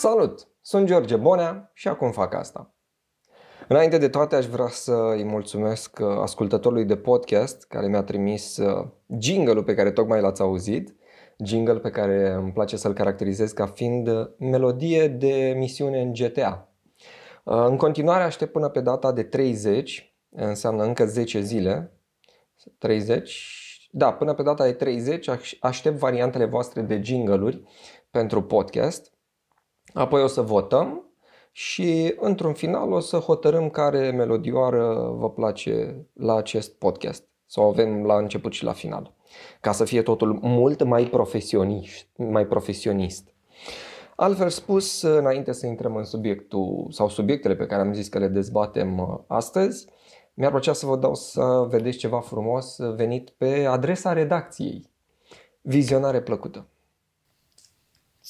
Salut! Sunt George Bonea și acum fac asta. Înainte de toate aș vrea să îi mulțumesc uh, ascultătorului de podcast care mi-a trimis uh, jingle-ul pe care tocmai l-ați auzit, jingle pe care îmi place să-l caracterizez ca fiind uh, melodie de misiune în GTA. În continuare aștept până pe data de 30, înseamnă încă 10 zile, 30, da, până pe data de 30 aștept variantele voastre de jingle-uri pentru podcast. Apoi o să votăm și într-un final o să hotărâm care melodioară vă place la acest podcast. Să o avem la început și la final. Ca să fie totul mult mai profesionist. Mai profesionist. Altfel spus, înainte să intrăm în subiectul sau subiectele pe care am zis că le dezbatem uh, astăzi, mi-ar plăcea să vă dau să vedeți ceva frumos venit pe adresa redacției. Vizionare plăcută!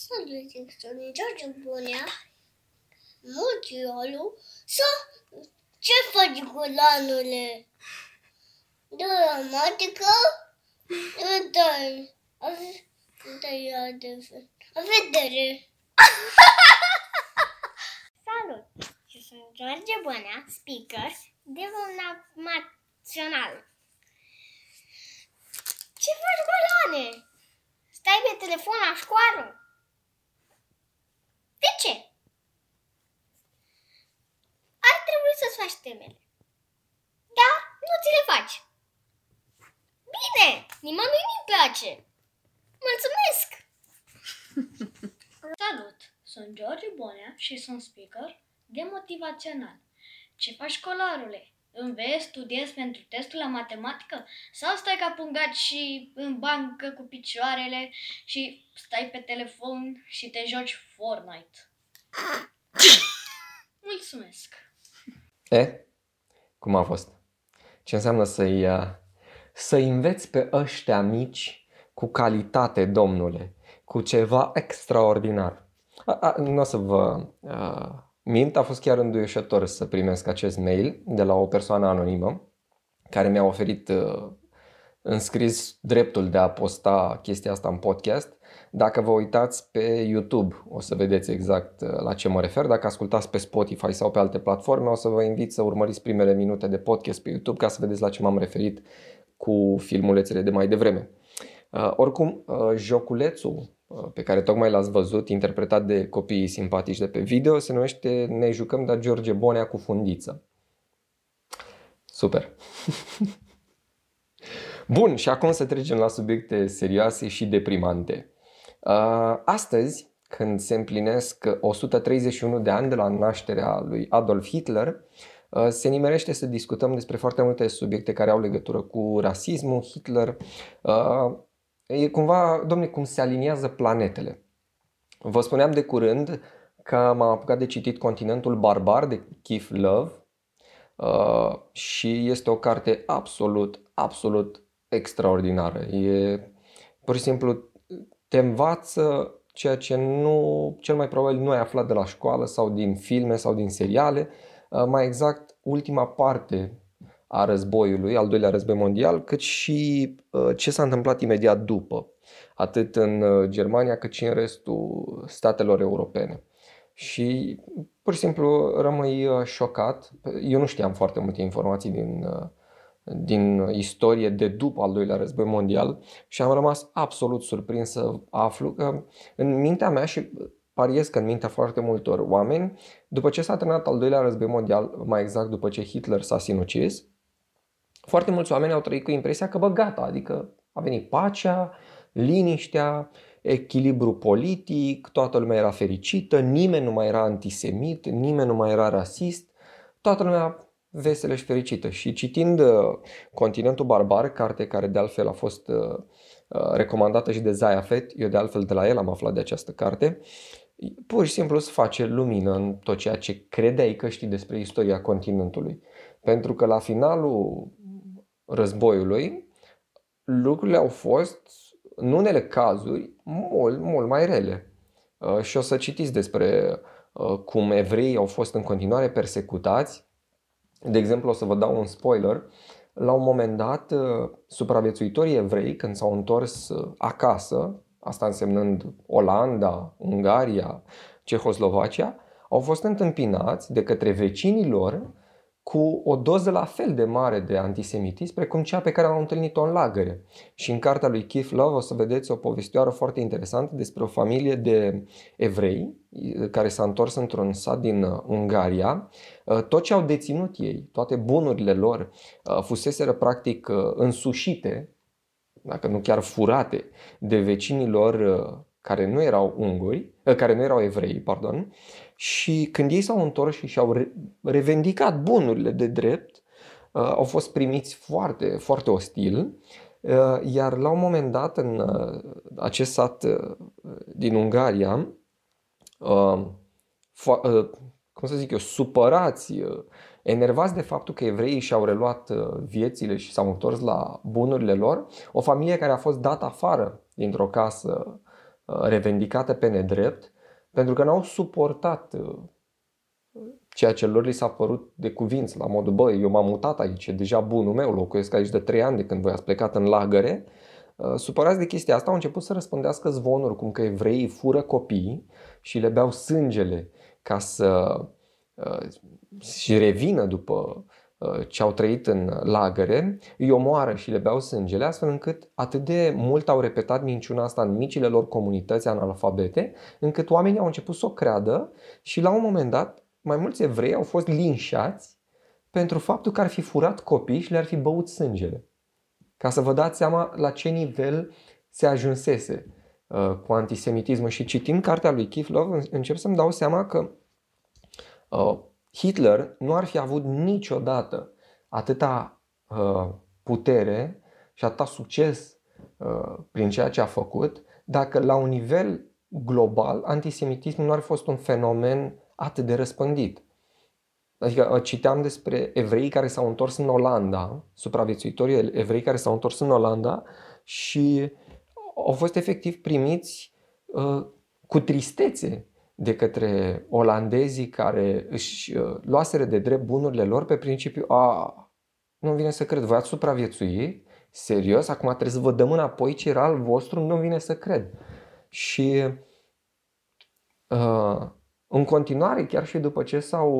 Salut, sunt George Bunea, Multiolu, să ce faci golanule? Dramatică? Da, da, da, vedere! Salut! Eu sunt George Bunea, speaker de național. Ce faci golane? Stai pe telefon la școală? De ce? Ar trebui să-ți faci temele. Dar nu ți le faci. Bine, nimănui nu-i place. Mulțumesc! Salut! Sunt George Bonea și sunt speaker de motivațional. Ce faci, școlarule? Înveți, studiezi pentru testul la matematică? Sau stai ca pungat și în bancă cu picioarele și stai pe telefon și te joci Fortnite? Mulțumesc! E? Cum a fost? Ce înseamnă să-i, uh, să înveți pe ăștia mici cu calitate, domnule, cu ceva extraordinar? nu o să vă uh, mint, a fost chiar înduioșător să primesc acest mail de la o persoană anonimă care mi-a oferit uh, înscris dreptul de a posta chestia asta în podcast. Dacă vă uitați pe YouTube, o să vedeți exact uh, la ce mă refer. Dacă ascultați pe Spotify sau pe alte platforme, o să vă invit să urmăriți primele minute de podcast pe YouTube ca să vedeți la ce m-am referit cu filmulețele de mai devreme. Uh, oricum, uh, joculețul Uh, pe care tocmai l-ați văzut, interpretat de copiii simpatici de pe video, se numește Ne jucăm de George Bonea cu fundiță. Super! Bun, și acum să trecem la subiecte serioase și deprimante. Uh, astăzi, când se împlinesc 131 de ani de la nașterea lui Adolf Hitler, uh, se nimerește să discutăm despre foarte multe subiecte care au legătură cu rasismul, Hitler, E cumva, domne, cum se aliniază planetele. Vă spuneam de curând că m-am apucat de citit Continentul Barbar de Keith Love uh, și este o carte absolut, absolut extraordinară. E pur și simplu te învață ceea ce nu, cel mai probabil nu ai aflat de la școală sau din filme sau din seriale. Uh, mai exact, ultima parte a războiului, al doilea război mondial, cât și uh, ce s-a întâmplat imediat după, atât în uh, Germania cât și în restul statelor europene. Și pur și simplu rămâi uh, șocat. Eu nu știam foarte multe informații din, din istorie de după al doilea război mondial și am rămas absolut surprins să aflu că în mintea mea și pariez că în mintea foarte multor oameni, după ce s-a terminat al doilea război mondial, mai exact după ce Hitler s-a sinucis, foarte mulți oameni au trăit cu impresia că, bă, gata, adică a venit pacea, liniștea, echilibru politic, toată lumea era fericită, nimeni nu mai era antisemit, nimeni nu mai era rasist, toată lumea veselă și fericită. Și citind uh, Continentul Barbar, carte care de altfel a fost uh, uh, recomandată și de Zaya Fett, eu de altfel de la el am aflat de această carte, pur și simplu îți face lumină în tot ceea ce credeai că știi despre istoria continentului. Pentru că la finalul războiului, lucrurile au fost, în unele cazuri, mult, mult mai rele. Uh, și o să citiți despre uh, cum evreii au fost în continuare persecutați. De exemplu, o să vă dau un spoiler. La un moment dat, uh, supraviețuitorii evrei, când s-au întors acasă, asta însemnând Olanda, Ungaria, Cehoslovacia, au fost întâmpinați de către vecinii lor cu o doză la fel de mare de antisemitism precum cea pe care am întâlnit-o în lagăre. Și în cartea lui Keith Love o să vedeți o povestioară foarte interesantă despre o familie de evrei care s-a întors într-un sat din uh, Ungaria. Uh, tot ce au deținut ei, toate bunurile lor, uh, fuseseră practic însușite, dacă nu chiar furate, de vecinii lor care nu erau unguri, care nu erau evrei, pardon, și când ei s-au întors și și-au revendicat bunurile de drept, uh, au fost primiți foarte, foarte ostil, uh, iar la un moment dat în uh, acest sat din Ungaria, cum să zic eu, supărați, enervați de faptul că evreii și-au reluat viețile și s-au întors la bunurile lor, o familie care a fost dată afară dintr-o casă revendicată pe nedrept, pentru că n-au suportat uh, ceea ce lor li s-a părut de cuvință, la modul, băi, eu m-am mutat aici, e deja bunul meu, locuiesc aici de trei ani de când voi ați plecat în lagăre, uh, supărați de chestia asta, au început să răspândească zvonuri cum că evreii fură copii și le beau sângele ca să uh, și revină după Uh, ce au trăit în lagăre, îi omoară și le beau sângele, astfel încât atât de mult au repetat minciuna asta în micile lor comunități analfabete, încât oamenii au început să o creadă și la un moment dat mai mulți evrei au fost linșați pentru faptul că ar fi furat copii și le-ar fi băut sângele. Ca să vă dați seama la ce nivel se ajunsese uh, cu antisemitismul și citind cartea lui Keith Love încep să-mi dau seama că uh, Hitler nu ar fi avut niciodată atâta uh, putere și atâta succes uh, prin ceea ce a făcut dacă la un nivel global antisemitismul nu ar fi fost un fenomen atât de răspândit. Adică uh, citeam despre evrei care s-au întors în Olanda, supraviețuitorii evrei care s-au întors în Olanda și au fost efectiv primiți uh, cu tristețe de către olandezii care își uh, luaseră de drept bunurile lor pe principiu a, nu vine să cred, voi ați supraviețui? Serios? Acum trebuie să vă dăm înapoi ce era al vostru? Nu vine să cred. Și uh, în continuare, chiar și după ce s-au,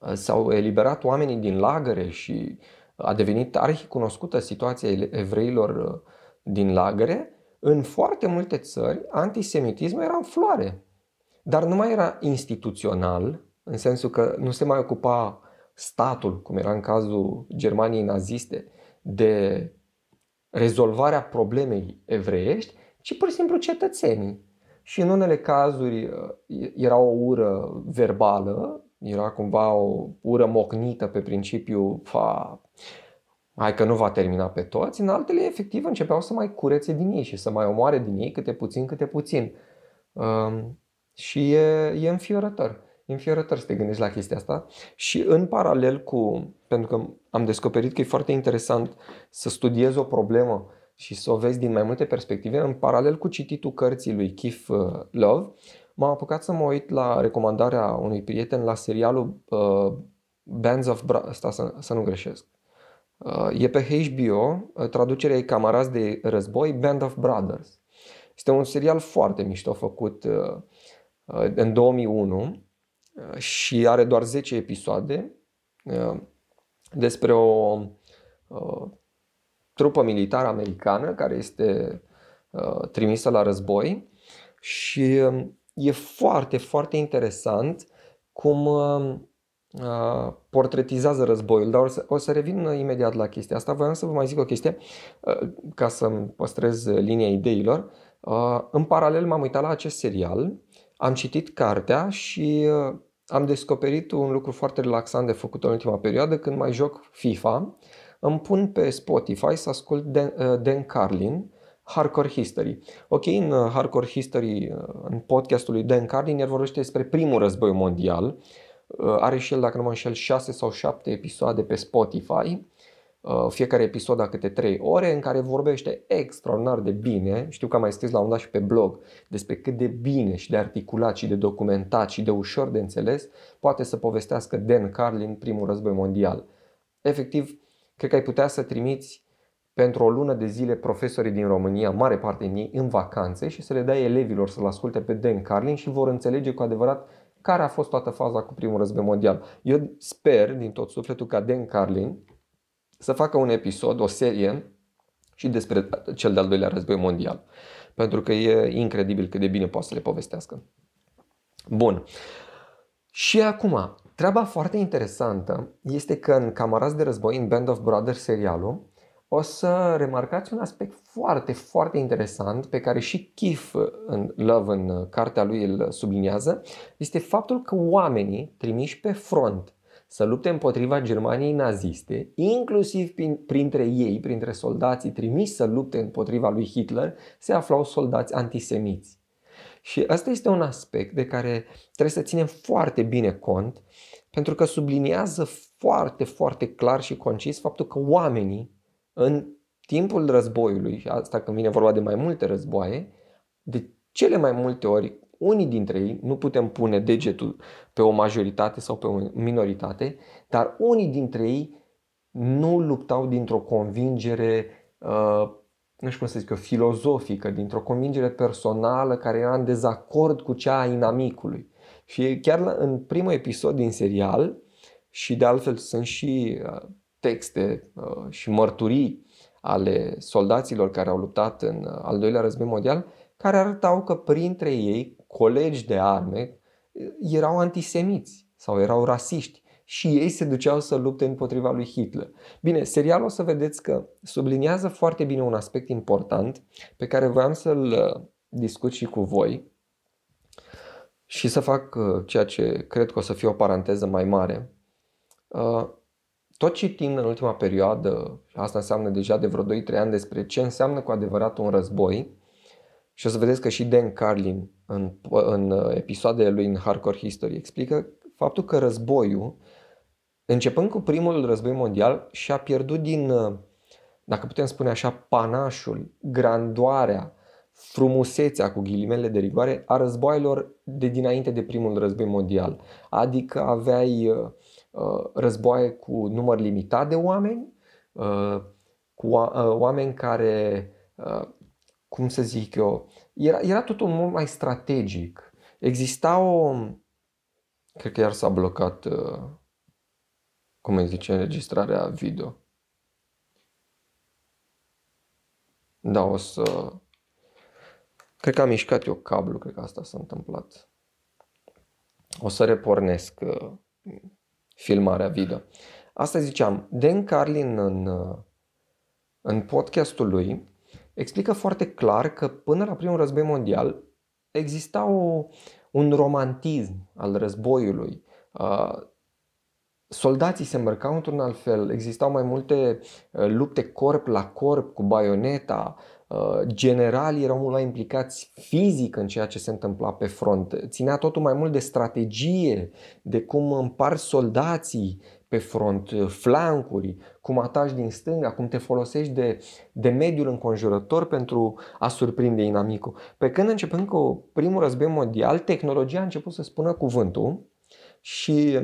uh, s-au eliberat oamenii din lagăre și a devenit arhi cunoscută situația evreilor uh, din lagăre, în foarte multe țări antisemitismul era în floare. Dar nu mai era instituțional, în sensul că nu se mai ocupa statul, cum era în cazul Germaniei naziste, de rezolvarea problemei evreiești, ci pur și simplu cetățenii. Și în unele cazuri uh, era o ură verbală, era cumva o ură mocnită pe principiu, fa, hai că nu va termina pe toți, în altele efectiv începeau să mai curețe din ei și să mai omoare din ei câte puțin, câte puțin. Um, și e, e înfiorător. E înfiorător să te gândești la chestia asta. Și în paralel cu, pentru că am descoperit că e foarte interesant să studiezi o problemă și să o vezi din mai multe perspective, în paralel cu cititul cărții lui Keith uh, Love, m-am apucat să mă uit la recomandarea unui prieten la serialul uh, Bands of Brothers, asta să, să nu greșesc. Uh, e pe HBO, uh, traducerea e Camarazi de război, Band of Brothers. Este un serial foarte mișto făcut uh, Uh, în 2001 uh, și are doar 10 episoade uh, despre o trupă militară americană care este trimisă la război și um, e foarte, foarte interesant cum portretizează războiul, dar o să, o să revin imediat la chestia asta. Voiam să vă mai zic o chestie ca să-mi păstrez linia ideilor. În paralel m-am uitat la acest serial am citit cartea și uh, am descoperit un lucru foarte relaxant de făcut în ultima perioadă când mai joc FIFA. Îmi pun pe Spotify să ascult Dan, uh, Dan Carlin, Hardcore History. Ok, în uh, Hardcore History, în podcastul lui Dan Carlin, el vorbește despre primul război mondial. Are și el, dacă nu mă înșel, 6 sau 7 episoade pe Spotify Uh, fiecare episod a câte 3 ore în care vorbește extraordinar de bine, știu că am mai scris la un dat și pe blog, despre cât de bine și de articulat și de documentat și de ușor de înțeles poate să povestească Dan Carlin primul război mondial. Efectiv, cred că ai putea să trimiți pentru o lună de zile profesorii din România, mare parte din ei, în vacanțe și să le dea elevilor să-l asculte pe Dan Carlin și vor înțelege cu adevărat care a fost toată faza cu primul război mondial. Eu sper din tot sufletul ca Dan Carlin să facă un episod, o serie și despre cel de-al doilea război mondial. Pentru că e incredibil cât de bine poate să le povestească. Bun. Și acum, treaba foarte interesantă este că în Camarazi de război, în Band of Brothers serialul, o să remarcați un aspect foarte, foarte interesant pe care și Keith în Love în cartea lui îl subliniază, este faptul că oamenii trimiși pe front să lupte împotriva Germaniei naziste, inclusiv printre ei, printre soldații trimiși să lupte împotriva lui Hitler, se aflau soldați antisemiți. Și asta este un aspect de care trebuie să ținem foarte bine cont, pentru că subliniază foarte, foarte clar și concis faptul că oamenii în timpul războiului, și asta când vine vorba de mai multe războaie, de cele mai multe ori, unii dintre ei, nu putem pune degetul pe o majoritate sau pe o minoritate, dar unii dintre ei nu luptau dintr-o convingere, uh, nu știu cum să zic eu, filozofică, dintr-o convingere personală care era în dezacord cu cea a inamicului. Și chiar în primul episod din serial, și de altfel sunt și uh, texte uh, și mărturii ale soldaților care au luptat în uh, al doilea război mondial, care arătau că printre ei, colegi de arme, erau antisemiți sau erau rasiști și ei se duceau să lupte împotriva lui Hitler. Bine, serialul o să vedeți că subliniază foarte bine un aspect important pe care voiam să-l uh, discut și cu voi și să fac ceea ce cred că o să fie o paranteză mai mare tot citind în ultima perioadă, și asta înseamnă deja de vreo 2-3 ani, despre ce înseamnă cu adevărat un război, și o să vedeți că și Dan Carlin în, în episoadele lui în Hardcore History explică faptul că războiul, începând cu primul război mondial, și-a pierdut din, dacă putem spune așa, panașul, grandoarea, frumusețea cu ghilimele de rigoare a războaielor de dinainte de primul război mondial. Adică aveai uh, Uh, războaie cu număr limitat de oameni, uh, cu uh, oameni care, cum să zic eu, era, era totul mult mai strategic. Exista o, cred că iar s-a blocat, cum îi zice, înregistrarea video. Da, o să... Cred că am mișcat eu cablu, cred că asta s-a întâmplat. O să repornesc filmarea video. Asta ziceam, Dan Carlin în, în podcastul lui explică foarte clar că până la primul război mondial exista o, un romantism al războiului. Soldații se îmbrăcau într-un alt fel, existau mai multe lupte corp la corp cu baioneta, Uh, generalii erau mult mai implicați fizic în ceea ce se întâmpla pe front. Ținea totul mai mult de strategie, de cum împar soldații pe front, uh, flancuri, cum ataci din stânga, cum te folosești de, de mediul înconjurător pentru a surprinde inamicul. Pe când începând cu primul război mondial, tehnologia a început să spună cuvântul și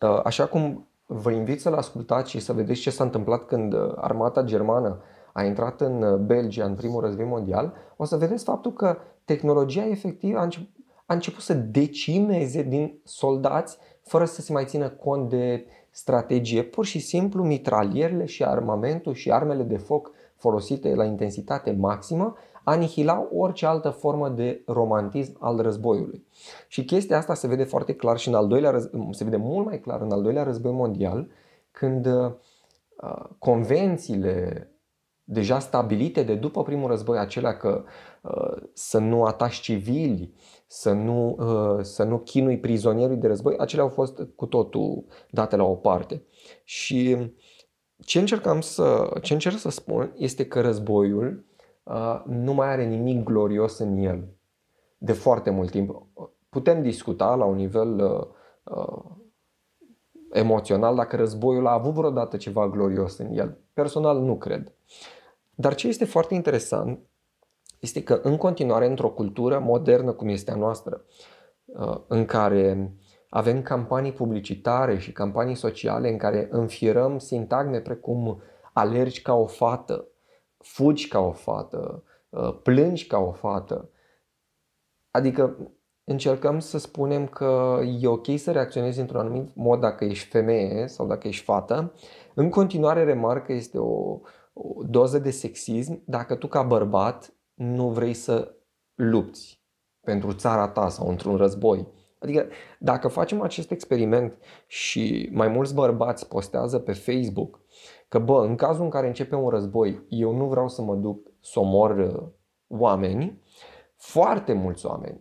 uh, așa cum vă invit să-l ascultați și să vedeți ce s-a întâmplat când armata germană a intrat în uh, Belgia în primul război mondial, o să vedeți faptul că tehnologia efectiv a început, a început să decimeze din soldați fără să se mai țină cont de strategie. Pur și simplu mitralierele și armamentul și armele de foc folosite la intensitate maximă anihilau orice altă formă de romantism al războiului. Și chestia asta se vede foarte clar și în al doilea război, se vede mult mai clar în al doilea război mondial, când uh, convențiile deja stabilite de după primul război, acelea că uh, să nu atași civili, să nu, uh, să nu chinui prizonierii de război, acelea au fost cu totul date la o parte. Și ce încercam să, ce încerc să spun este că războiul uh, nu mai are nimic glorios în el de foarte mult timp. Putem discuta la un nivel uh, uh, emoțional dacă războiul a avut vreodată ceva glorios în el. Personal nu cred. Dar ce este foarte interesant este că în continuare într-o cultură modernă cum este a noastră, uh, în care avem campanii publicitare și campanii sociale în care înfierăm sintagme precum alergi ca o fată, fugi ca o fată, uh, plângi ca o fată. Adică încercăm să spunem că e ok să reacționezi într-un anumit mod dacă ești femeie sau dacă ești fată. În continuare remarc că este o, o doză de sexism dacă tu ca bărbat nu vrei să lupți pentru țara ta sau într-un război. Adică dacă facem acest experiment și mai mulți bărbați postează pe Facebook că bă, în cazul în care începe un război, eu nu vreau să mă duc să omor uh, oameni, foarte mulți oameni,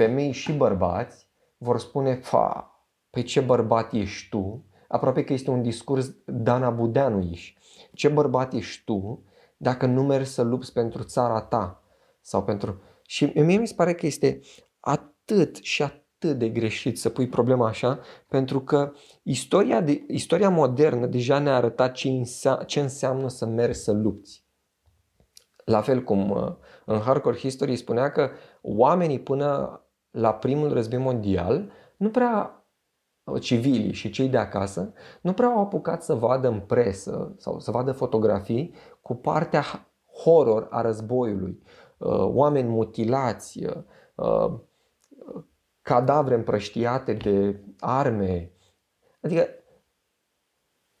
femei și bărbați, vor spune, fa, pe ce bărbat ești tu? Aproape că este un discurs Dana Budeanu iși. Ce bărbat ești tu dacă nu mergi să lupți pentru țara ta? Sau pentru... Și mie mi se pare că este atât și atât de greșit să pui problema așa, pentru că istoria, de, istoria modernă deja ne-a arătat ce, înse- ce înseamnă să mergi să lupți. La fel cum uh, în Hardcore History spunea că oamenii până la primul război mondial nu prea uh, civilii și cei de acasă nu prea au apucat să vadă în presă sau să vadă fotografii cu partea horror a războiului. Uh, oameni mutilați, cadavre împrăștiate de arme. Adică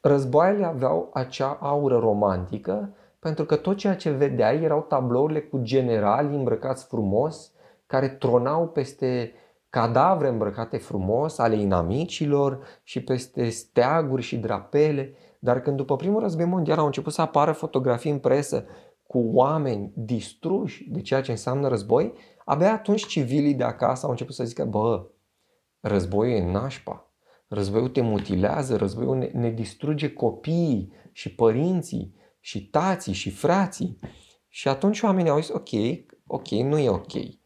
războaiele aveau acea aură romantică pentru că tot ceea ce vedeai erau tablourile cu generali îmbrăcați frumos care tronau peste cadavre îmbrăcate frumos ale inamicilor și peste steaguri și drapele. Dar când după primul război mondial au început să apară fotografii în presă cu oameni distruși de ceea ce înseamnă război, abia atunci civilii de acasă au început să zică, bă, războiul e nașpa, războiul te mutilează, războiul ne, ne distruge copiii și părinții și tații și frații. Și atunci oamenii au zis, ok, ok, nu e ok.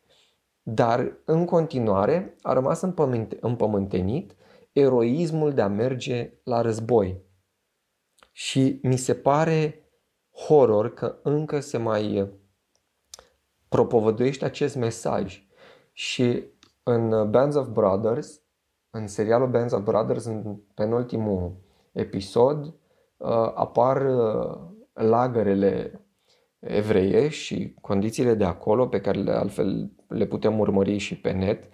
Dar în continuare a rămas împământenit eroismul de a merge la război. Și mi se pare horror că încă se mai propovăduiește acest mesaj. Și în Bands of Brothers, în serialul Bands of Brothers, în penultimul episod, uh, apar uh, lagărele evreie și condițiile de acolo, pe care le, altfel le putem urmări și pe net.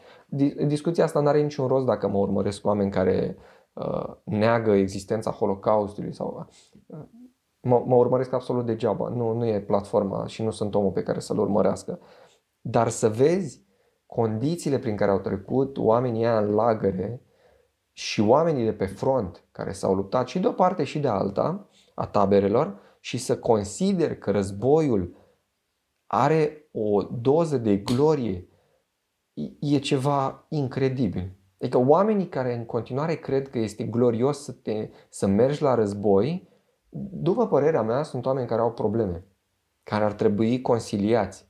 Discuția asta nu are niciun rost dacă mă urmăresc oameni care uh, neagă existența Holocaustului sau uh, mă, mă urmăresc absolut degeaba. Nu, nu e platforma și nu sunt omul pe care să-l urmărească. Dar să vezi condițiile prin care au trecut oamenii ăia în lagăre și oamenii de pe front care s-au luptat și de o parte și de alta a taberelor și să consider că războiul are o doză de glorie e ceva incredibil. Adică oamenii care în continuare cred că este glorios să, te, să mergi la război, după părerea mea, sunt oameni care au probleme, care ar trebui conciliați.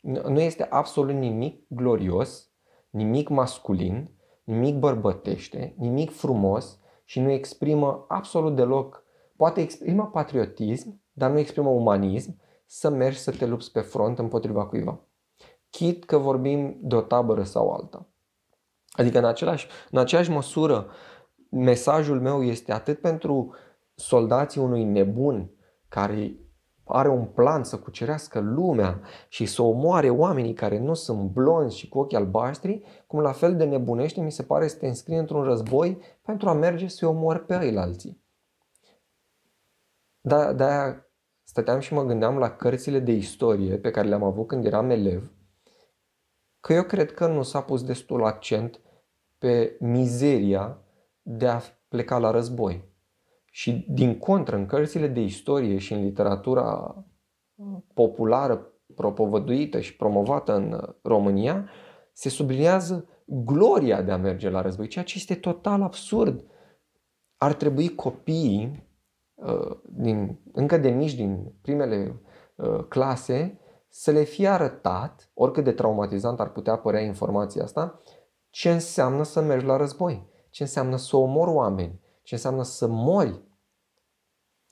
Nu este absolut nimic glorios, nimic masculin, nimic bărbătește, nimic frumos și nu exprimă absolut deloc, poate exprimă patriotism, dar nu exprimă umanism, să mergi să te lupți pe front împotriva cuiva. Chit că vorbim de o tabără sau alta. Adică în, același, în aceeași măsură, mesajul meu este atât pentru soldații unui nebun care are un plan să cucerească lumea și să omoare oamenii care nu sunt blonzi și cu ochii albaștri, cum la fel de nebunește mi se pare să te înscrie într-un război pentru a merge să-i omor pe ei alții. Da, de-aia stăteam și mă gândeam la cărțile de istorie pe care le-am avut când eram elev, că eu cred că nu s-a pus destul accent pe mizeria de a pleca la război. Și din contră, în cărțile de istorie și în literatura populară propovăduită și promovată în România, se subliniază gloria de a merge la război, ceea ce este total absurd. Ar trebui copiii, uh, din, încă de mici, din primele uh, clase, să le fie arătat, oricât de traumatizant ar putea părea informația asta, ce înseamnă să mergi la război, ce înseamnă să omori oameni, ce înseamnă să mori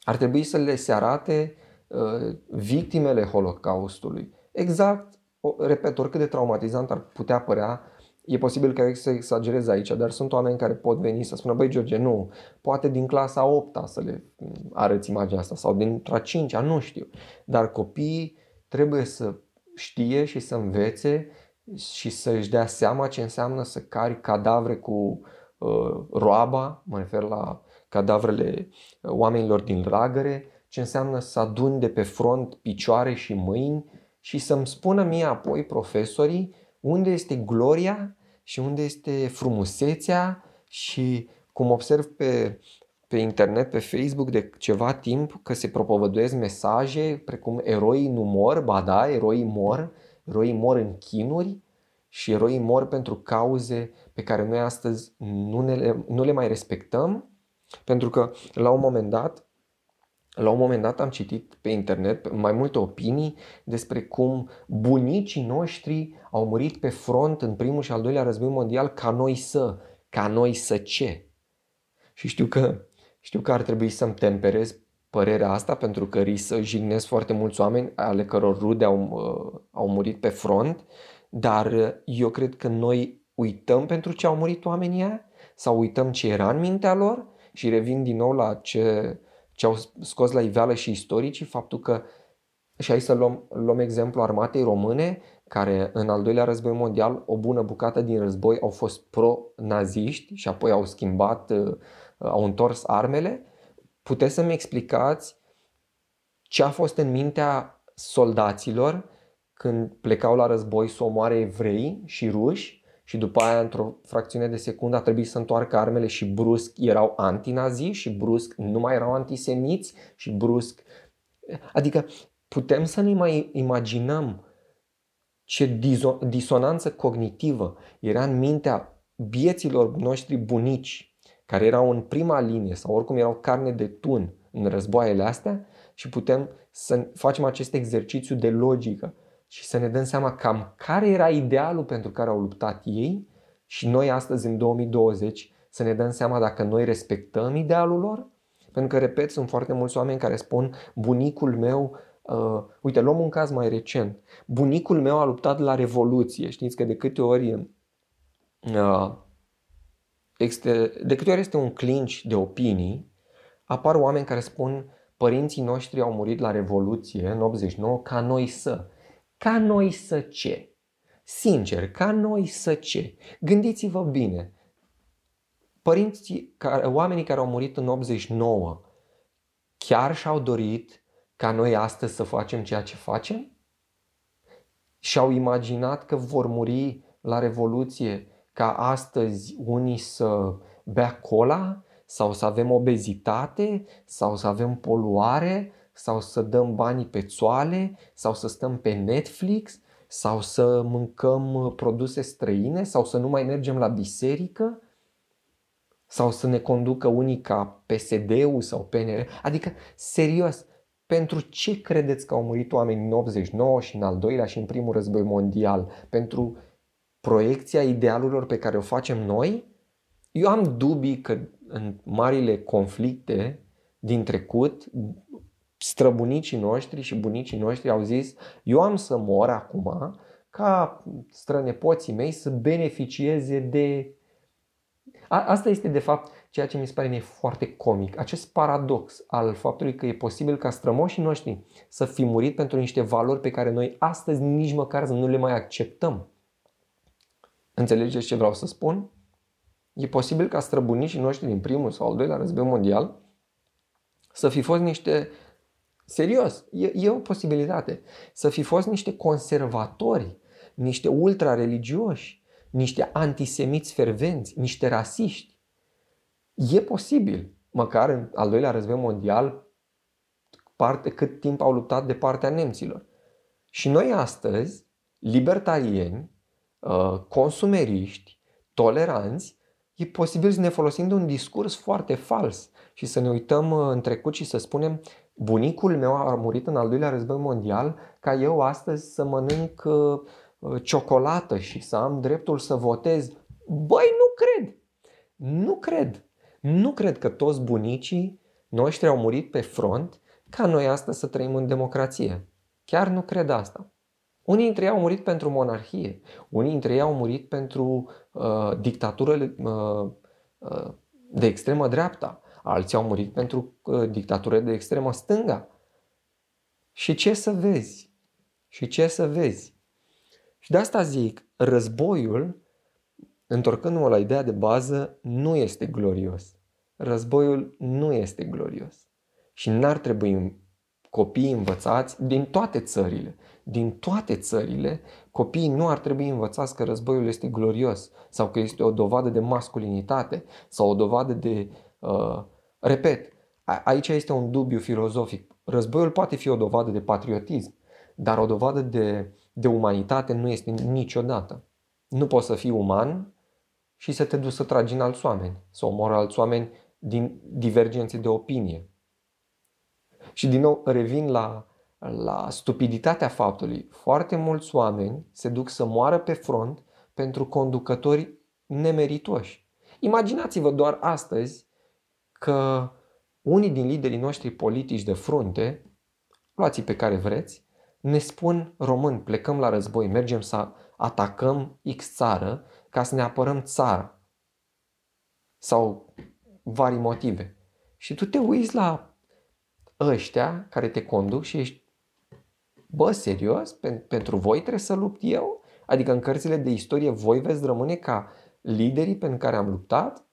ar trebui să le se arate uh, victimele Holocaustului. Exact, o, repet, oricât de traumatizant ar putea părea E posibil că să exagerez aici, dar sunt oameni care pot veni să spună, băi George, nu, poate din clasa 8 să le arăți imaginea asta sau din a 5 nu știu. Dar copiii trebuie să știe și să învețe și să-și dea seama ce înseamnă să cari cadavre cu uh, roaba, mă refer la cadavrele uh, oamenilor din lagăre, ce înseamnă să adun de pe front picioare și mâini și să-mi spună mie apoi profesorii unde este gloria și unde este frumusețea și cum observ pe, pe internet, pe Facebook de ceva timp că se propovăduiesc mesaje precum eroii nu mor, ba da, eroii mor, eroii mor în chinuri și eroii mor pentru cauze pe care noi astăzi nu, ne, nu le mai respectăm, pentru că la un moment dat la un moment dat am citit pe internet mai multe opinii despre cum bunicii noștri au murit pe front în primul și al doilea război mondial ca noi să, ca noi să ce. Și știu că, știu că ar trebui să-mi temperez părerea asta pentru că risc să jignesc foarte mulți oameni ale căror rude au, uh, au murit pe front, dar eu cred că noi uităm pentru ce au murit oamenii aia? Sau uităm ce era în mintea lor? Și revin din nou la ce ce au scos la iveală și istoricii faptul că, și aici să luăm, luăm exemplu armatei române, care în al doilea război mondial, o bună bucată din război au fost pro-naziști și apoi au schimbat, uh, au întors armele. Puteți să-mi explicați ce a fost în mintea soldaților când plecau la război să omoare evrei și ruși și după aia, într-o fracțiune de secundă, a trebuit să întoarcă armele și brusc erau antinazi și brusc nu mai erau antisemiți și brusc... Adică putem să ne mai imaginăm ce disonanță cognitivă era în mintea bieților noștri bunici care erau în prima linie sau oricum erau carne de tun în războaiele astea și putem să facem acest exercițiu de logică și să ne dăm seama cam care era idealul pentru care au luptat ei și noi astăzi în 2020 să ne dăm seama dacă noi respectăm idealul lor? Pentru că, repet, sunt foarte mulți oameni care spun bunicul meu, uh, uite, luăm un caz mai recent, bunicul meu a luptat la Revoluție, știți că de câte ori uh, este, de câte ori este un clinch de opinii, apar oameni care spun părinții noștri au murit la Revoluție în 89 ca noi să. Ca noi să ce? Sincer, ca noi să ce? Gândiți-vă bine. Părinții, oamenii care au murit în 89, chiar și-au dorit ca noi astăzi să facem ceea ce facem? Și-au imaginat că vor muri la Revoluție ca astăzi unii să bea cola sau să avem obezitate sau să avem poluare sau să dăm banii pe țoale sau să stăm pe Netflix sau să mâncăm uh, produse străine sau să nu mai mergem la biserică sau să ne conducă unii ca PSD-ul sau PNR. Adică, serios, pentru ce credeți că au murit oameni în 89 și în al doilea și în primul război mondial? Pentru proiecția idealurilor pe care o facem noi? Eu am dubii că în marile conflicte din trecut, străbunicii noștri și bunicii noștri au zis eu am să mor acum ca strănepoții mei să beneficieze de... A, asta este de fapt ceea ce mi se pare mie foarte comic, acest paradox al faptului că e posibil ca strămoșii noștri să fi murit pentru niște valori pe care noi astăzi nici măcar să nu le mai acceptăm. Înțelegeți ce vreau să spun? E posibil ca străbunicii noștri din primul sau al doilea război mondial să fi fost niște Serios, e, e o posibilitate. Să fi fost niște conservatori, niște ultra-religioși, niște antisemiți fervenți, niște rasiști. E posibil, măcar în al doilea război mondial, parte, cât timp au luptat de partea nemților. Și noi astăzi, libertarieni, uh, consumeriști, toleranți, e posibil să ne folosim de un discurs foarte fals și să ne uităm uh, în trecut și să spunem bunicul meu a murit în al doilea război mondial ca eu astăzi să mănânc uh, uh, ciocolată și să am dreptul să votez. Băi, nu cred! Nu cred! Nu cred că toți bunicii noștri au murit pe front ca noi astăzi să trăim în democrație. Chiar nu cred asta. Unii dintre ei au murit pentru monarhie, unii dintre ei au murit pentru uh, dictatură uh, uh, de extremă dreapta, alții au murit pentru uh, dictatură de extremă stânga. Și ce să vezi? Și ce să vezi? Și de asta zic, războiul, întorcându-mă la ideea de bază, nu este glorios. Războiul nu este glorios. Și n-ar trebui copiii învățați din toate țările. Din toate țările, copiii nu ar trebui învățați că războiul este glorios sau că este o dovadă de masculinitate sau o dovadă de. Uh, repet, aici este un dubiu filozofic. Războiul poate fi o dovadă de patriotism, dar o dovadă de, de umanitate nu este niciodată. Nu poți să fii uman și să te duci să tragi în alți oameni, să omori alți oameni din divergențe de opinie. Și din nou revin la, la stupiditatea faptului. Foarte mulți oameni se duc să moară pe front pentru conducători nemeritoși. Imaginați-vă doar astăzi că unii din liderii noștri politici de frunte, luați pe care vreți, ne spun români, plecăm la război, mergem să atacăm X țară ca să ne apărăm țara. Sau vari motive. Și tu te uiți la ăștia care te conduc și ești, bă, serios? Pentru voi trebuie să lupt eu? Adică în cărțile de istorie voi veți rămâne ca liderii pentru care am luptat?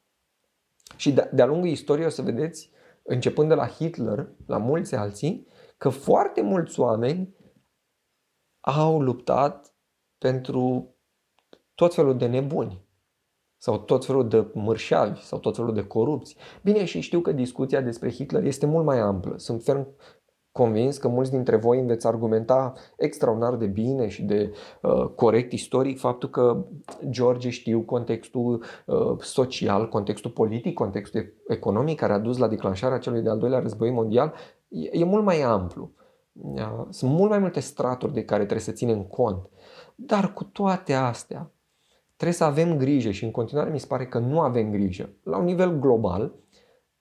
Și de-a lungul istoriei o să vedeți, începând de la Hitler, la mulți alții, că foarte mulți oameni au luptat pentru tot felul de nebuni sau tot felul de mărșavi sau tot felul de corupți. Bine, și știu că discuția despre Hitler este mult mai amplă. Sunt ferm convins că mulți dintre voi îmi veți argumenta extraordinar de bine și de uh, corect istoric faptul că George știu contextul uh, social, contextul politic, contextul economic care a dus la declanșarea celui de-al doilea război mondial. E, e mult mai amplu. Sunt mult mai multe straturi de care trebuie să ținem cont. Dar cu toate astea, Trebuie să avem grijă și în continuare mi se pare că nu avem grijă la un nivel global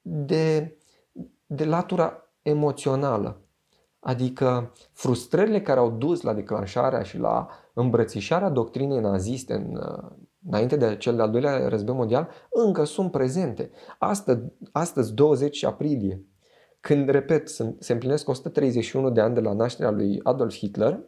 de, de latura emoțională. Adică frustrările care au dus la declanșarea și la îmbrățișarea doctrinei naziste în, înainte de cel de-al doilea război mondial încă sunt prezente. Astăzi, astăzi 20 aprilie, când, repet, se împlinesc 131 de ani de la nașterea lui Adolf Hitler,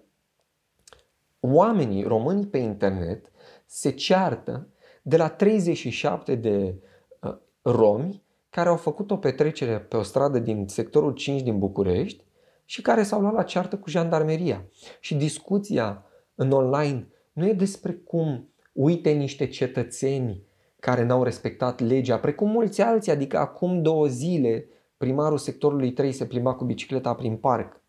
oamenii români pe internet se ceartă de la 37 de uh, romi care au făcut o petrecere pe o stradă din sectorul 5 din București și care s-au luat la ceartă cu jandarmeria. Și discuția în online nu e despre cum uite niște cetățeni care n-au respectat legea, precum mulți alții, adică acum două zile primarul sectorului 3 se plimba cu bicicleta prin parc.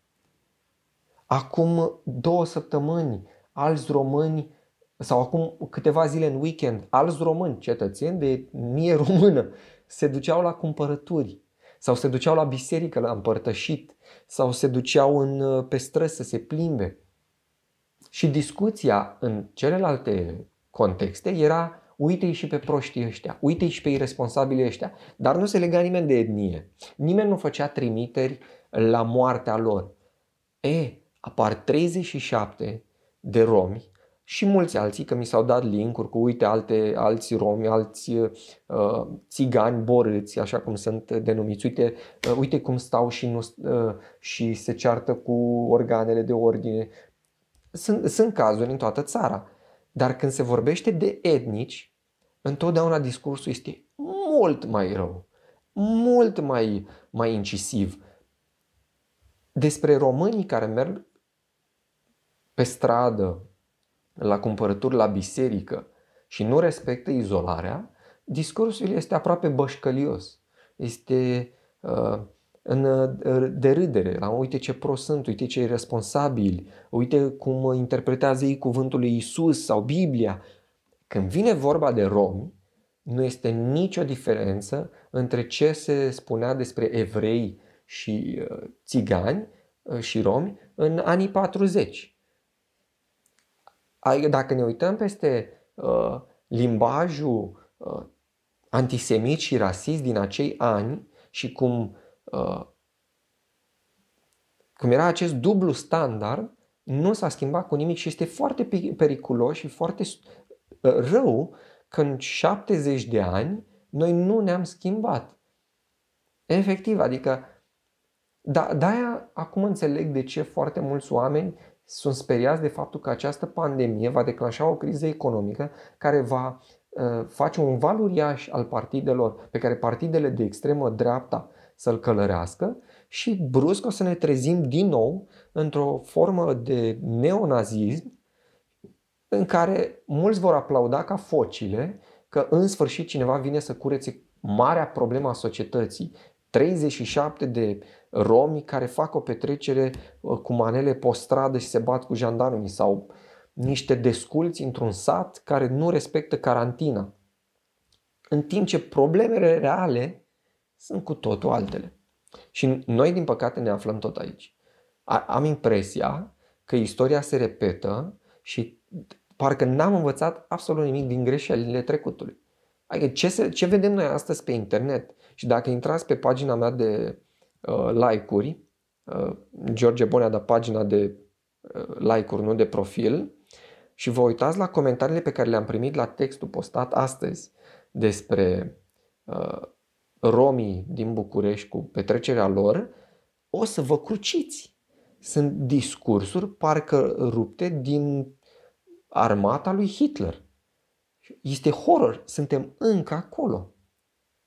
Acum două săptămâni alți români sau acum câteva zile în weekend, alți români, cetățeni de mie română, se duceau la cumpărături sau se duceau la biserică la împărtășit sau se duceau în, pe străzi să se plimbe. Și discuția în celelalte contexte era uite-i și pe proștii ăștia, uite-i și pe irresponsabili ăștia. Dar nu se lega nimeni de etnie. Nimeni nu făcea trimiteri la moartea lor. E, apar 37 de romi și mulți alții, că mi s-au dat linkuri cu uite alte, alți romi, alți uh, țigani borâți, așa cum sunt denumiți, uite, uh, uite cum stau și, nu, uh, și se ceartă cu organele de ordine. Sunt, sunt cazuri în toată țara. Dar când se vorbește de etnici, întotdeauna discursul este mult mai rău, mult mai, mai incisiv. Despre românii care merg pe stradă, la cumpărături la biserică și nu respectă izolarea, discursul este aproape bășcălios. Este uh, în uh, derâdere, la uite ce prost sunt, uite ce responsabili, uite cum interpretează ei cuvântul lui Isus sau Biblia. Când vine vorba de romi, nu este nicio diferență între ce se spunea despre evrei și uh, țigani uh, și romi în anii 40 dacă ne uităm peste uh, limbajul uh, antisemit și rasist din acei ani și cum, uh, cum era acest dublu standard, nu s-a schimbat cu nimic și este foarte periculos și foarte uh, rău că în 70 de ani noi nu ne-am schimbat. Efectiv, adică da, de-aia acum înțeleg de ce foarte mulți oameni sunt speriați de faptul că această pandemie va declanșa o criză economică care va uh, face un val uriaș al partidelor, pe care partidele de extremă dreapta să-l călărească și brusc o să ne trezim din nou într-o formă de neonazism în care mulți vor aplauda ca focile că în sfârșit cineva vine să curețe marea problemă a societății. 37 de romi care fac o petrecere uh, cu manele pe stradă și se bat cu jandarmii sau niște desculți într-un sat care nu respectă carantina. În timp ce problemele reale sunt cu totul altele. Și noi, din păcate, ne aflăm tot aici. Am impresia că istoria se repetă și parcă n-am învățat absolut nimic din greșelile trecutului. Adică ce, se, ce vedem noi astăzi pe internet și dacă intrați pe pagina mea de uh, like-uri, uh, George Bonea da pagina de uh, like-uri, nu de profil, și vă uitați la comentariile pe care le-am primit la textul postat astăzi despre uh, romii din București cu petrecerea lor, o să vă cruciți. Sunt discursuri parcă rupte din armata lui Hitler. Este horror. Suntem încă acolo.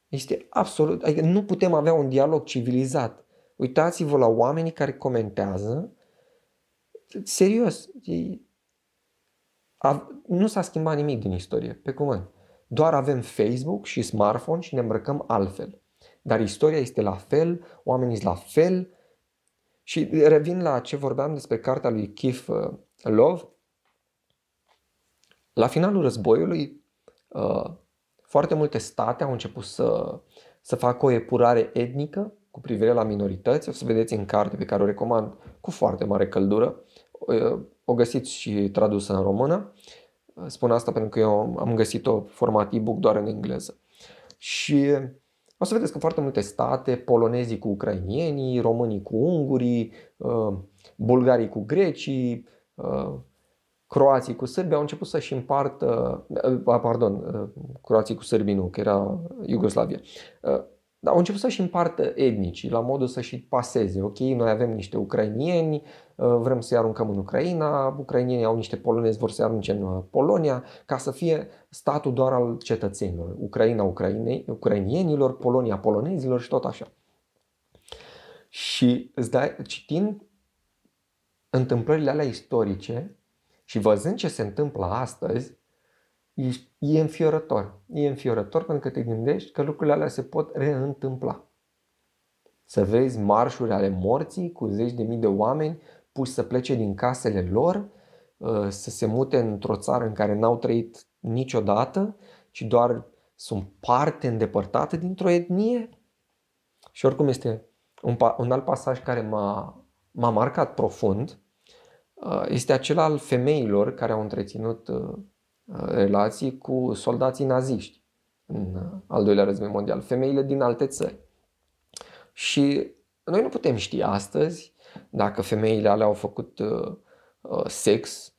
Este absolut, adică nu putem avea un dialog civilizat. Uitați-vă la oamenii care comentează. Serios, e, a, nu s-a schimbat nimic din istorie, pe cuvânt. Doar avem Facebook și smartphone și ne îmbrăcăm altfel. Dar istoria este la fel, oamenii sunt la fel. Și revin la ce vorbeam despre cartea lui Keith uh, Love. La finalul războiului, uh, foarte multe state au început să, să facă o epurare etnică cu privire la minorități. O să vedeți în carte pe care o recomand cu foarte mare căldură. O găsiți și tradusă în română. Spun asta pentru că eu am găsit-o format e-book doar în engleză. Și o să vedeți că foarte multe state, polonezii cu ucrainienii, românii cu ungurii, uh, bulgarii cu grecii, uh, croații cu sârbii au început să-și împartă, uh, pardon, uh, croații cu sârbii nu, că era Iugoslavia, uh, dar au început să-și împartă etnicii la modul să-și paseze. Ok, noi avem niște ucrainieni, vrem să-i aruncăm în Ucraina, ucrainienii au niște polonezi, vor să-i arunce în Polonia, ca să fie statul doar al cetățenilor. Ucraina ucraine, ucrainienilor, Polonia polonezilor și tot așa. Și îți dai, citind întâmplările alea istorice, și văzând ce se întâmplă astăzi, e, e înfiorător. E înfiorător pentru că te gândești că lucrurile alea se pot reîntâmpla. Să vezi marșuri ale morții cu zeci de mii de oameni puși să plece din casele lor, uh, să se mute într-o țară în care n-au trăit niciodată, ci doar sunt parte îndepărtată dintr-o etnie. Și oricum este un, un alt pasaj care m-a, m-a marcat profund, Uh, este acela al femeilor care au întreținut uh, uh, relații cu soldații naziști în al doilea război mondial, femeile din alte țări. Și noi nu putem ști astăzi dacă femeile alea au făcut sex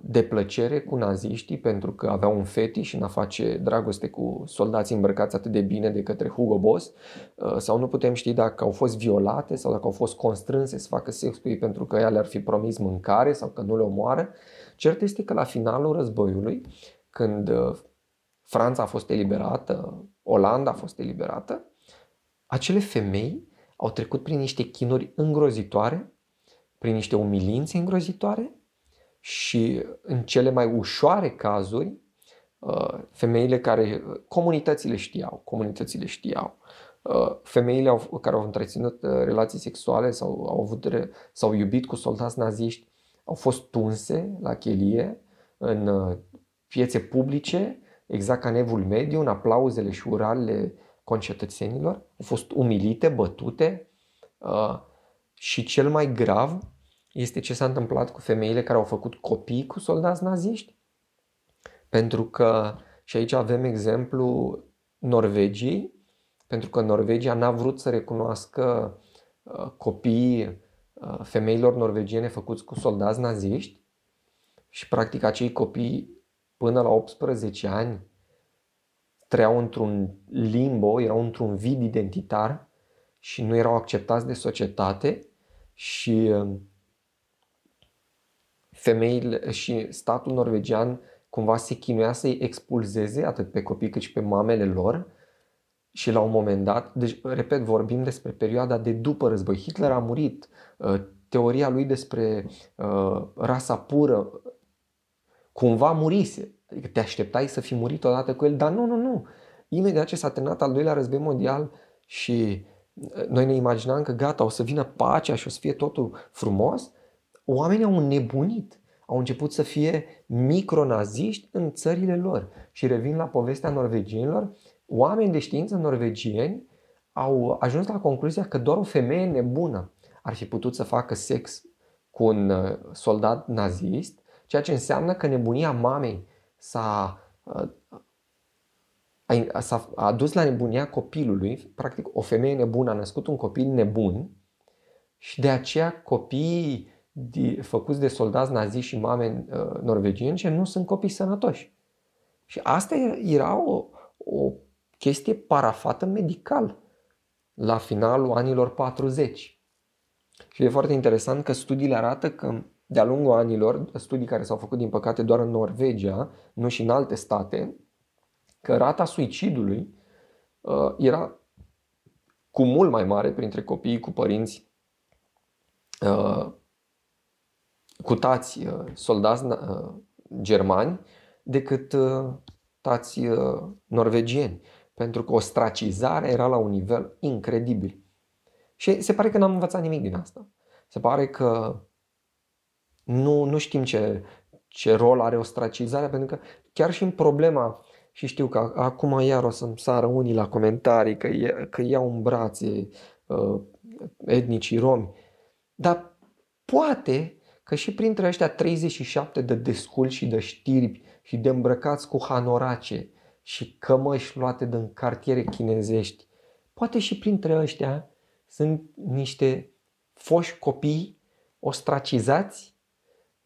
de plăcere cu naziștii pentru că aveau un fetiș în a face dragoste cu soldații îmbrăcați atât de bine de către Hugo Boss uh, sau nu putem ști dacă au fost violate sau dacă au fost constrânse să facă sex cu ei pentru că ea le-ar fi promis mâncare sau că nu le omoară. Cert este că la finalul războiului, când uh, Franța a fost eliberată, Olanda a fost eliberată, acele femei au trecut prin niște chinuri îngrozitoare, prin niște umilințe îngrozitoare și în cele mai ușoare cazuri, uh, femeile care, comunitățile știau, comunitățile știau, uh, femeile au, care au întreținut uh, relații sexuale sau au avut sau iubit cu soldați naziști au fost tunse la chelie în piețe publice, exact ca nevul mediu, în aplauzele și uralele concetățenilor, au fost umilite, bătute și cel mai grav, este ce s-a întâmplat cu femeile care au făcut copii cu soldați naziști. Pentru că, și aici avem exemplu Norvegiei, pentru că Norvegia n-a vrut să recunoască uh, copiii uh, femeilor norvegiene făcuți cu soldați naziști și practic acei copii până la 18 ani trăiau într-un limbo, erau într-un vid identitar și nu erau acceptați de societate și um, femeile și statul norvegian cumva se chinuia să-i expulzeze atât pe copii cât și pe mamele lor și la un moment dat, deci, repet, vorbim despre perioada de după război. Hitler a murit, uh, teoria lui despre uh, rasa pură cumva murise. Adică te așteptai să fi murit odată cu el, dar nu, nu, nu. Imediat ce s-a terminat al doilea război mondial și uh, noi ne imaginam că gata, o să vină pacea și o să fie totul frumos, oamenii au nebunit. Au început să fie micronaziști în țările lor. Și revin la povestea norvegienilor, oameni de știință norvegieni au ajuns la concluzia că doar o femeie nebună ar fi putut să facă sex cu un uh, soldat nazist, ceea ce înseamnă că nebunia mamei s-a, uh, s-a a dus la nebunia copilului. Practic, o femeie nebună a născut un copil nebun și de aceea copiii făcuți de soldați naziști și mame uh, norvegieni nu sunt copii sănătoși. Și asta era o, o chestie parafată medical la finalul anilor 40. Și e foarte interesant că studiile arată că de-a lungul anilor, studii care s-au făcut din păcate doar în Norvegia, nu și în alte state, că rata suicidului uh, era cu mult mai mare printre copiii cu părinți uh, cu tați uh, soldați uh, germani decât uh, tați uh, norvegieni pentru că ostracizarea era la un nivel incredibil. Și se pare că n-am învățat nimic din asta. Se pare că nu, nu știm ce, ce rol are ostracizarea, pentru că chiar și în problema, și știu că acum iar o să-mi sară unii la comentarii că, e, că iau în brațe uh, etnicii romi, dar poate că și printre ăștia 37 de desculi și de știrbi și de îmbrăcați cu hanorace, și cămăși luate din cartiere chinezești. Poate și printre ăștia sunt niște foști copii ostracizați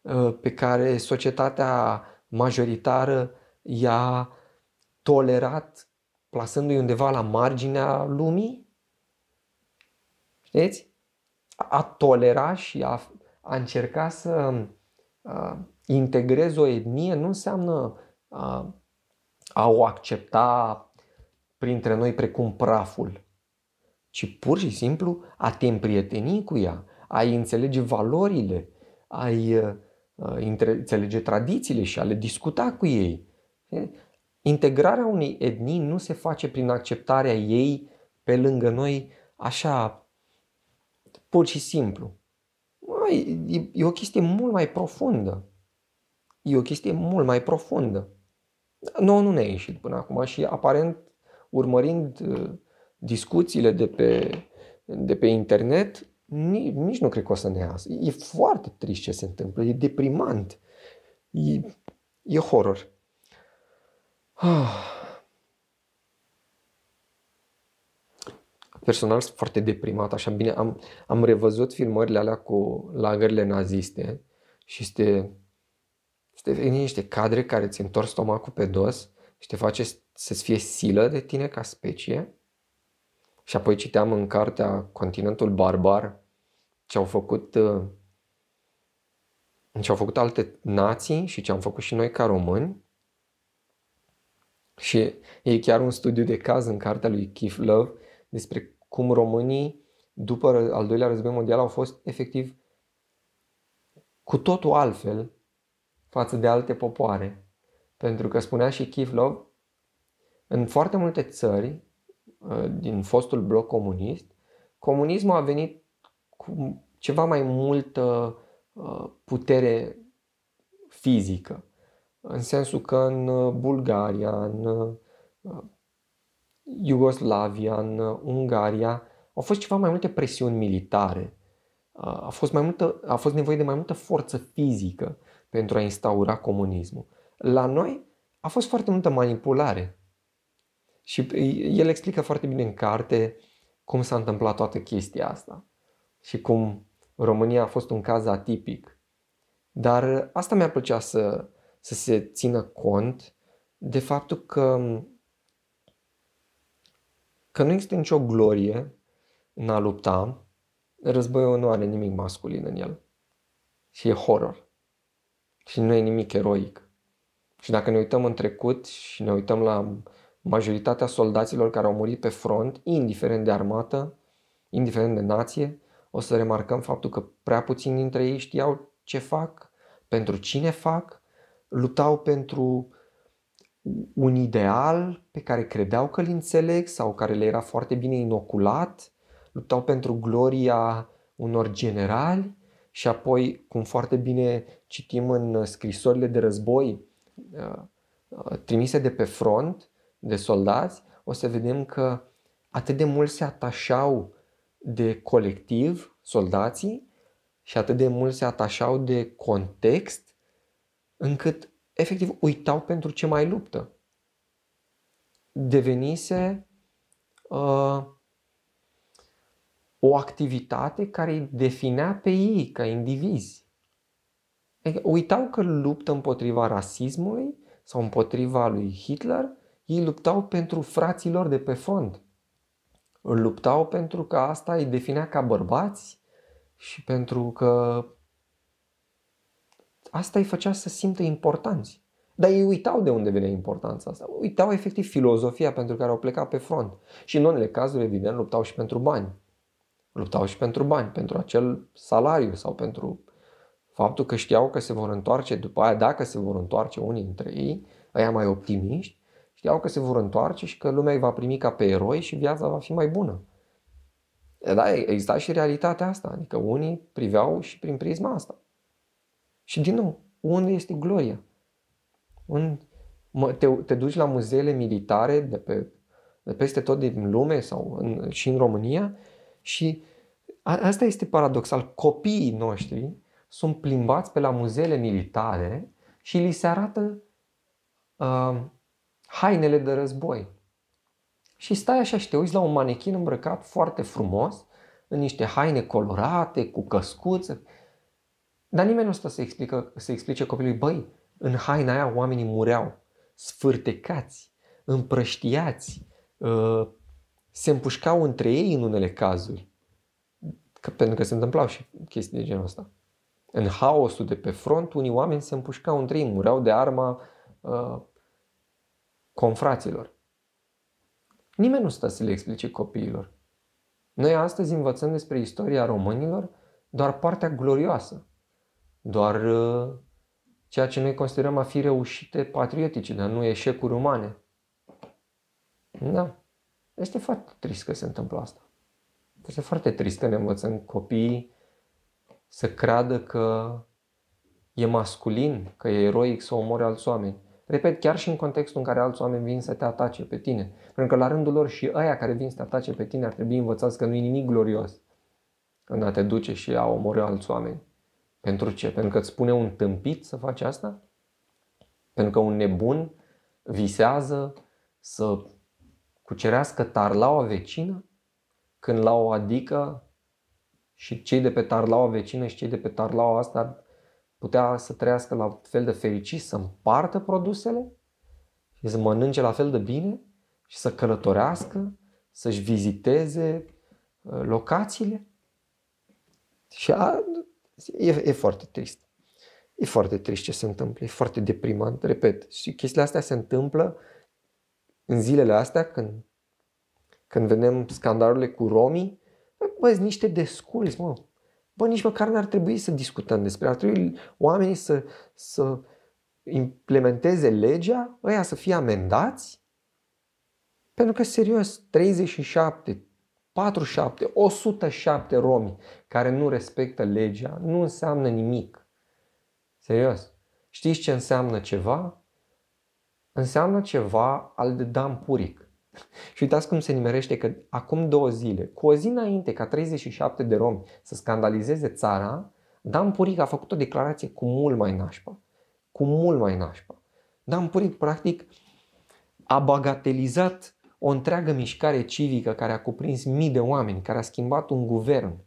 uh, pe care societatea majoritară i-a tolerat plasându-i undeva la marginea lumii? Știți? A tolera și a, a încerca să a, uh, integreze o etnie nu înseamnă a, uh, a o accepta printre noi precum praful, ci pur și simplu a te împrieteni cu ea, ai înțelege valorile, ai uh, înțelege tradițiile și a le discuta cu ei. Integrarea unei etnii nu se face prin acceptarea ei pe lângă noi așa pur și simplu. E, e o chestie mult mai profundă. E o chestie mult mai profundă. Nu, nu ne-a ieșit până acum și aparent urmărind uh, discuțiile de pe, de pe internet, nici, nici nu cred că o să ne iasă. E foarte trist ce se întâmplă, e deprimant, e, e horror. Personal sunt foarte deprimat, așa bine, am, am revăzut filmările alea cu lagările naziste și este este niște cadre care ți întorc stomacul pe dos și te face să-ți fie silă de tine ca specie. Și apoi citeam în cartea Continentul Barbar ce au făcut uh, ce au făcut alte nații și ce am făcut și noi ca români. Și e chiar un studiu de caz în cartea lui Keith Love despre cum românii după al doilea război mondial au fost efectiv cu totul altfel față de alte popoare. Pentru că spunea și Kivlov, în foarte multe țări uh, din fostul bloc comunist, comunismul a venit cu ceva mai multă uh, putere fizică. În sensul că în uh, Bulgaria, în Iugoslavia, în Ungaria, au fost ceva mai multe presiuni militare. A fost, mai multă, a fost nevoie de mai multă forță fizică pentru a instaura comunismul. La noi a fost foarte multă manipulare. Și el explică foarte bine în carte cum s-a întâmplat toată chestia asta și cum România a fost un caz atipic. Dar asta mi-ar plăcea să, să se țină cont de faptul că, că nu există nicio glorie în a lupta. Războiul nu are nimic masculin în el. Și e horror. Și nu e nimic eroic. Și dacă ne uităm în trecut și ne uităm la majoritatea soldaților care au murit pe front, indiferent de armată, indiferent de nație, o să remarcăm faptul că prea puțini dintre ei știau ce fac, pentru cine fac, luptau pentru un ideal pe care credeau că îl înțeleg sau care le era foarte bine inoculat, luptau pentru gloria unor generali și apoi, cum foarte bine citim în scrisorile de război uh, uh, trimise de pe front, de soldați, o să vedem că atât de mult se atașau de colectiv, soldații, și atât de mult se atașau de context, încât efectiv uitau pentru ce mai luptă. Devenise uh, o activitate care îi definea pe ei ca indivizi. Adică uitau că luptă împotriva rasismului sau împotriva lui Hitler, ei luptau pentru fraților de pe fond. Îl luptau pentru că asta îi definea ca bărbați și pentru că asta îi făcea să simtă importanți. Dar ei uitau de unde venea importanța asta. Uitau efectiv filozofia pentru care au plecat pe front. Și în unele cazuri, evident, luptau și pentru bani. Luptau și pentru bani, pentru acel salariu sau pentru faptul că știau că se vor întoarce după aia, dacă se vor întoarce unii dintre ei, ăia mai optimiști, știau că se vor întoarce și că lumea îi va primi ca pe eroi și viața va fi mai bună. Da, exista și realitatea asta, adică unii priveau și prin prisma asta. Și din nou, unde este gloria? Un, te, te duci la muzeele militare de, pe, de peste tot din lume sau în, și în România și a, asta este paradoxal. Copiii noștri sunt plimbați pe la muzeele militare și li se arată uh, hainele de război. Și stai așa și te uiți la un manechin îmbrăcat foarte frumos, în niște haine colorate, cu căscuțe. Dar nimeni nu stă să, explică, să explice copilului, băi, în haina aia oamenii mureau, sfârtecați, împrăștiați, uh, se împușcau între ei în unele cazuri. Că, pentru că se întâmplau și chestii de genul ăsta. În haosul de pe front, unii oameni se împușcau între ei, mureau de arma uh, confraților. Nimeni nu stă să le explice copiilor. Noi astăzi învățăm despre istoria românilor doar partea glorioasă, doar uh, ceea ce noi considerăm a fi reușite patriotice, dar nu eșecuri umane. Da. Este foarte trist că se întâmplă asta. Este foarte trist că ne învățăm copiii să creadă că e masculin, că e eroic să omori alți oameni. Repet, chiar și în contextul în care alți oameni vin să te atace pe tine. Pentru că la rândul lor și ăia care vin să te atace pe tine ar trebui învățați că nu e nimic glorios când a te duce și a omori alți oameni. Pentru ce? Pentru că îți spune un tâmpit să faci asta? Pentru că un nebun visează să cucerească tarlaua vecină? Când la o adică și cei de pe tarlaua vecină și cei de pe tarlaua asta putea să trăiască la fel de fericit, să împartă produsele și să mănânce la fel de bine și să călătorească, să-și viziteze uh, locațiile. Și a, e, e foarte trist. E foarte trist ce se întâmplă, e foarte deprimant, repet. Și chestiile astea se întâmplă în zilele astea când, când vedem scandalurile cu romii. Bă, niște desculți, mă, Bă, nici măcar n-ar trebui să discutăm despre. Ar trebui oamenii să, să implementeze legea, ăia să fie amendați. Pentru că, serios, 37, 47, 107 romi care nu respectă legea nu înseamnă nimic. Serios. Știți ce înseamnă ceva? Înseamnă ceva al de Dan Puric. Și uitați cum se nimerește că acum două zile, cu o zi înainte ca 37 de romi să scandalizeze țara, Dan Puric a făcut o declarație cu mult mai nașpa. Cu mult mai nașpa. Dan Puric, practic, a bagatelizat o întreagă mișcare civică care a cuprins mii de oameni, care a schimbat un guvern,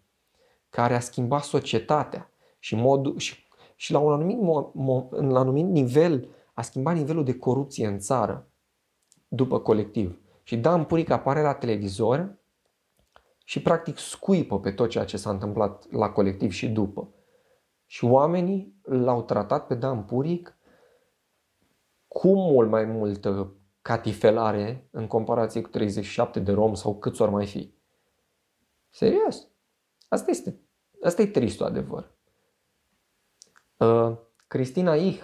care a schimbat societatea și, modul, și, și la un anumit, mo, mo, la un anumit nivel a schimbat nivelul de corupție în țară după colectiv. Și Dan Puric apare la televizor și practic scuipă pe tot ceea ce s-a întâmplat la colectiv și după. Și oamenii l-au tratat pe Dan Puric cu mult mai multă catifelare în comparație cu 37 de rom sau câți ori mai fi. Serios. Asta este. Asta e tristul adevăr. Uh, Cristina Ih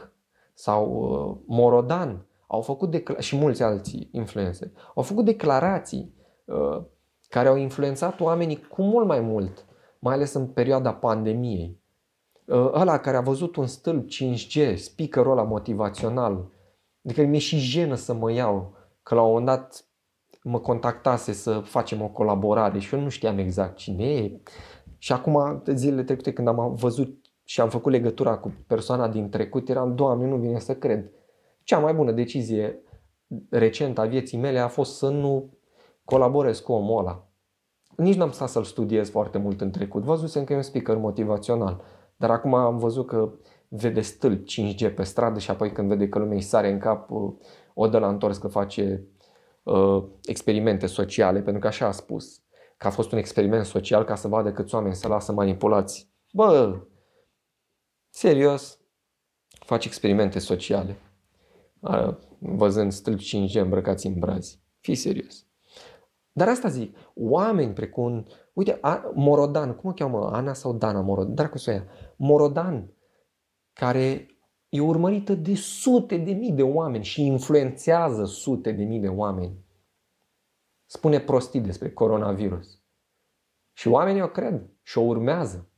sau uh, Morodan au făcut decla- și mulți alții influențe au făcut declarații uh, care au influențat oamenii cu mult mai mult, mai ales în perioada pandemiei. Uh, ăla care a văzut un stâlp 5G, speakerul ăla motivațional, de care mi-e și jenă să mă iau, că la un moment dat mă contactase să facem o colaborare și eu nu știam exact cine e. Și acum, zilele trecute, când am văzut și am făcut legătura cu persoana din trecut, eram, Doamne, nu vine să cred. Cea mai bună decizie recentă a vieții mele a fost să nu colaborez cu omul ăla. Nici n-am stat să-l studiez foarte mult în trecut. Văzusem că e un speaker motivațional. Dar acum am văzut că vede stâlp 5G pe stradă și apoi când vede că lumea îi sare în cap, uh, o dă la întors că face uh, experimente sociale, pentru că așa a spus, că a fost un experiment social ca să vadă câți oameni se lasă manipulați. Bă, serios, faci experimente sociale, uh, văzând stâlpi 5G îmbrăcați în brazi. Fii serios. Dar asta zic, oameni precum, uite, Morodan, cum o cheamă, Ana sau Dana Morodan, dar cu soia, Morodan, care e urmărită de sute de mii de oameni și influențează sute de mii de oameni. Spune prostii despre coronavirus. Și oamenii o cred și o urmează.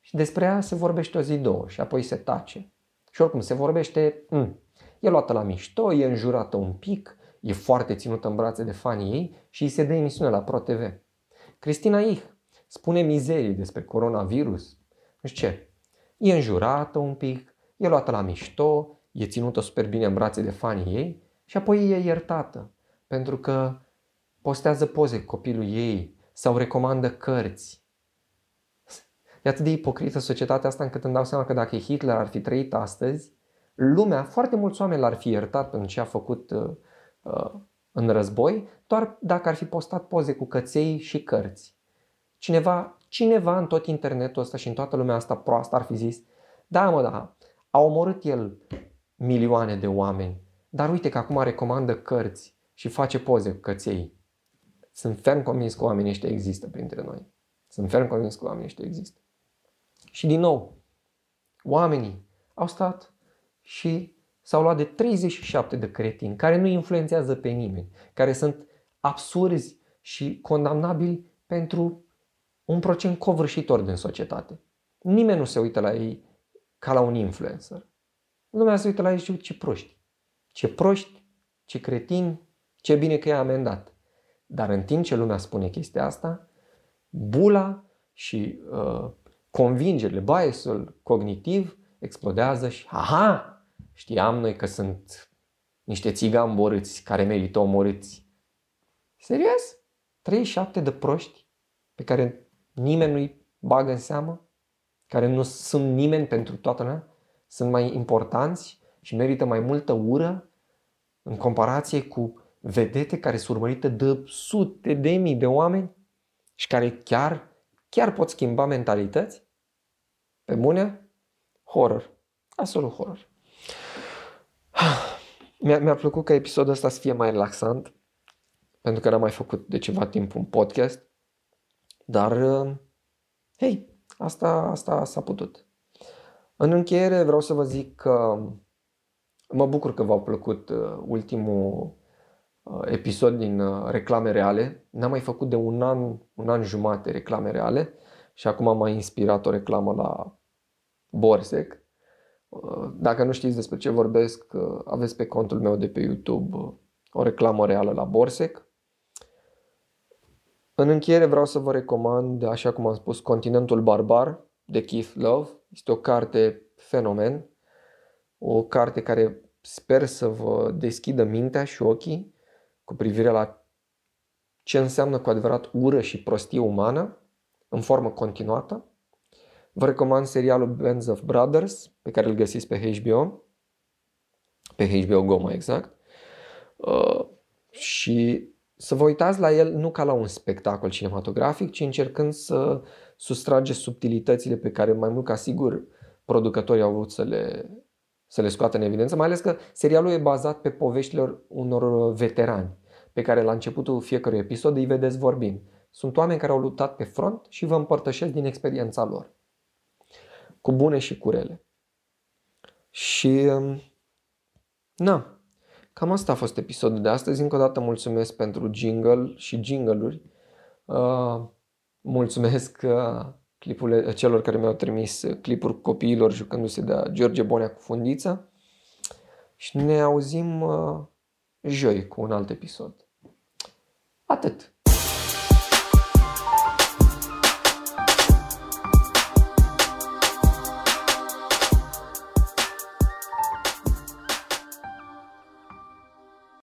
Și despre ea se vorbește o zi, două și apoi se tace. Și oricum se vorbește, m- mm, e luată la mișto, e înjurată un pic, e foarte ținută în brațe de fanii ei și îi se dă emisiune la ProTV. Cristina Ih spune mizerii despre coronavirus, nu știu ce, e înjurată un pic, e luată la mișto, e ținută super bine în brațe de fanii ei și apoi e iertată pentru că postează poze cu copilul ei sau recomandă cărți. E atât de ipocrită societatea asta încât îmi dau seama că dacă Hitler ar fi trăit astăzi, lumea, foarte mulți oameni l-ar fi iertat pentru ce a făcut uh, uh, în război, doar dacă ar fi postat poze cu căței și cărți. Cineva, cineva în tot internetul ăsta și în toată lumea asta proastă ar fi zis, da mă, da, a omorât el milioane de oameni, dar uite că acum recomandă cărți și face poze cu căței. Sunt ferm convins că oamenii ăștia există printre noi. Sunt ferm convins că oamenii ăștia există. Și din nou, oamenii au stat și s-au luat de 37 de cretini care nu influențează pe nimeni, care sunt absurzi și condamnabili pentru un procent covârșitor din societate. Nimeni nu se uită la ei ca la un influencer. Lumea se uită la ei și ce proști. Ce proști, ce cretini, ce bine că e amendat. Dar în timp ce lumea spune chestia asta, bula și uh, convingerile, biasul cognitiv explodează și aha, știam noi că sunt niște țigani borâți care merită omorâți. Serios? 37 de proști pe care nimeni nu-i bagă în seamă? Care nu sunt nimeni pentru toată lumea? Sunt mai importanți și merită mai multă ură în comparație cu vedete care sunt urmărite de sute de mii de oameni și care chiar, chiar pot schimba mentalități? Pe bune? Horror. Absolut horror. Mi-a, mi-a plăcut ca episodul ăsta să fie mai relaxant, pentru că n-am mai făcut de ceva timp un podcast, dar, hei, asta, asta s-a putut. În încheiere vreau să vă zic că mă bucur că v-au plăcut uh, ultimul uh, episod din uh, reclame reale. N-am mai făcut de un an, un an jumate reclame reale și acum am mai inspirat o reclamă la Borsec. Dacă nu știți despre ce vorbesc, aveți pe contul meu de pe YouTube o reclamă reală la Borsec. În încheiere vreau să vă recomand, așa cum am spus, Continentul Barbar de Keith Love. Este o carte fenomen, o carte care sper să vă deschidă mintea și ochii cu privire la ce înseamnă cu adevărat ură și prostie umană în formă continuată. Vă recomand serialul Bands of Brothers, pe care îl găsiți pe HBO, pe HBO Go mai exact. Uh, și să vă uitați la el nu ca la un spectacol cinematografic, ci încercând să sustrage subtilitățile pe care mai mult ca sigur producătorii au vrut să le, să le scoată în evidență, mai ales că serialul e bazat pe poveștile unor veterani pe care la începutul fiecărui episod îi vedeți vorbind. Sunt oameni care au luptat pe front și vă împărtășesc din experiența lor. Cu bune și cu rele. Și, um, na, cam asta a fost episodul de astăzi. Încă o dată mulțumesc pentru jingle și jingle-uri. Uh, mulțumesc uh, clipurile, celor care mi-au trimis clipuri copiilor jucându-se de George Bonea cu fundița. Și ne auzim uh, joi cu un alt episod. Atât.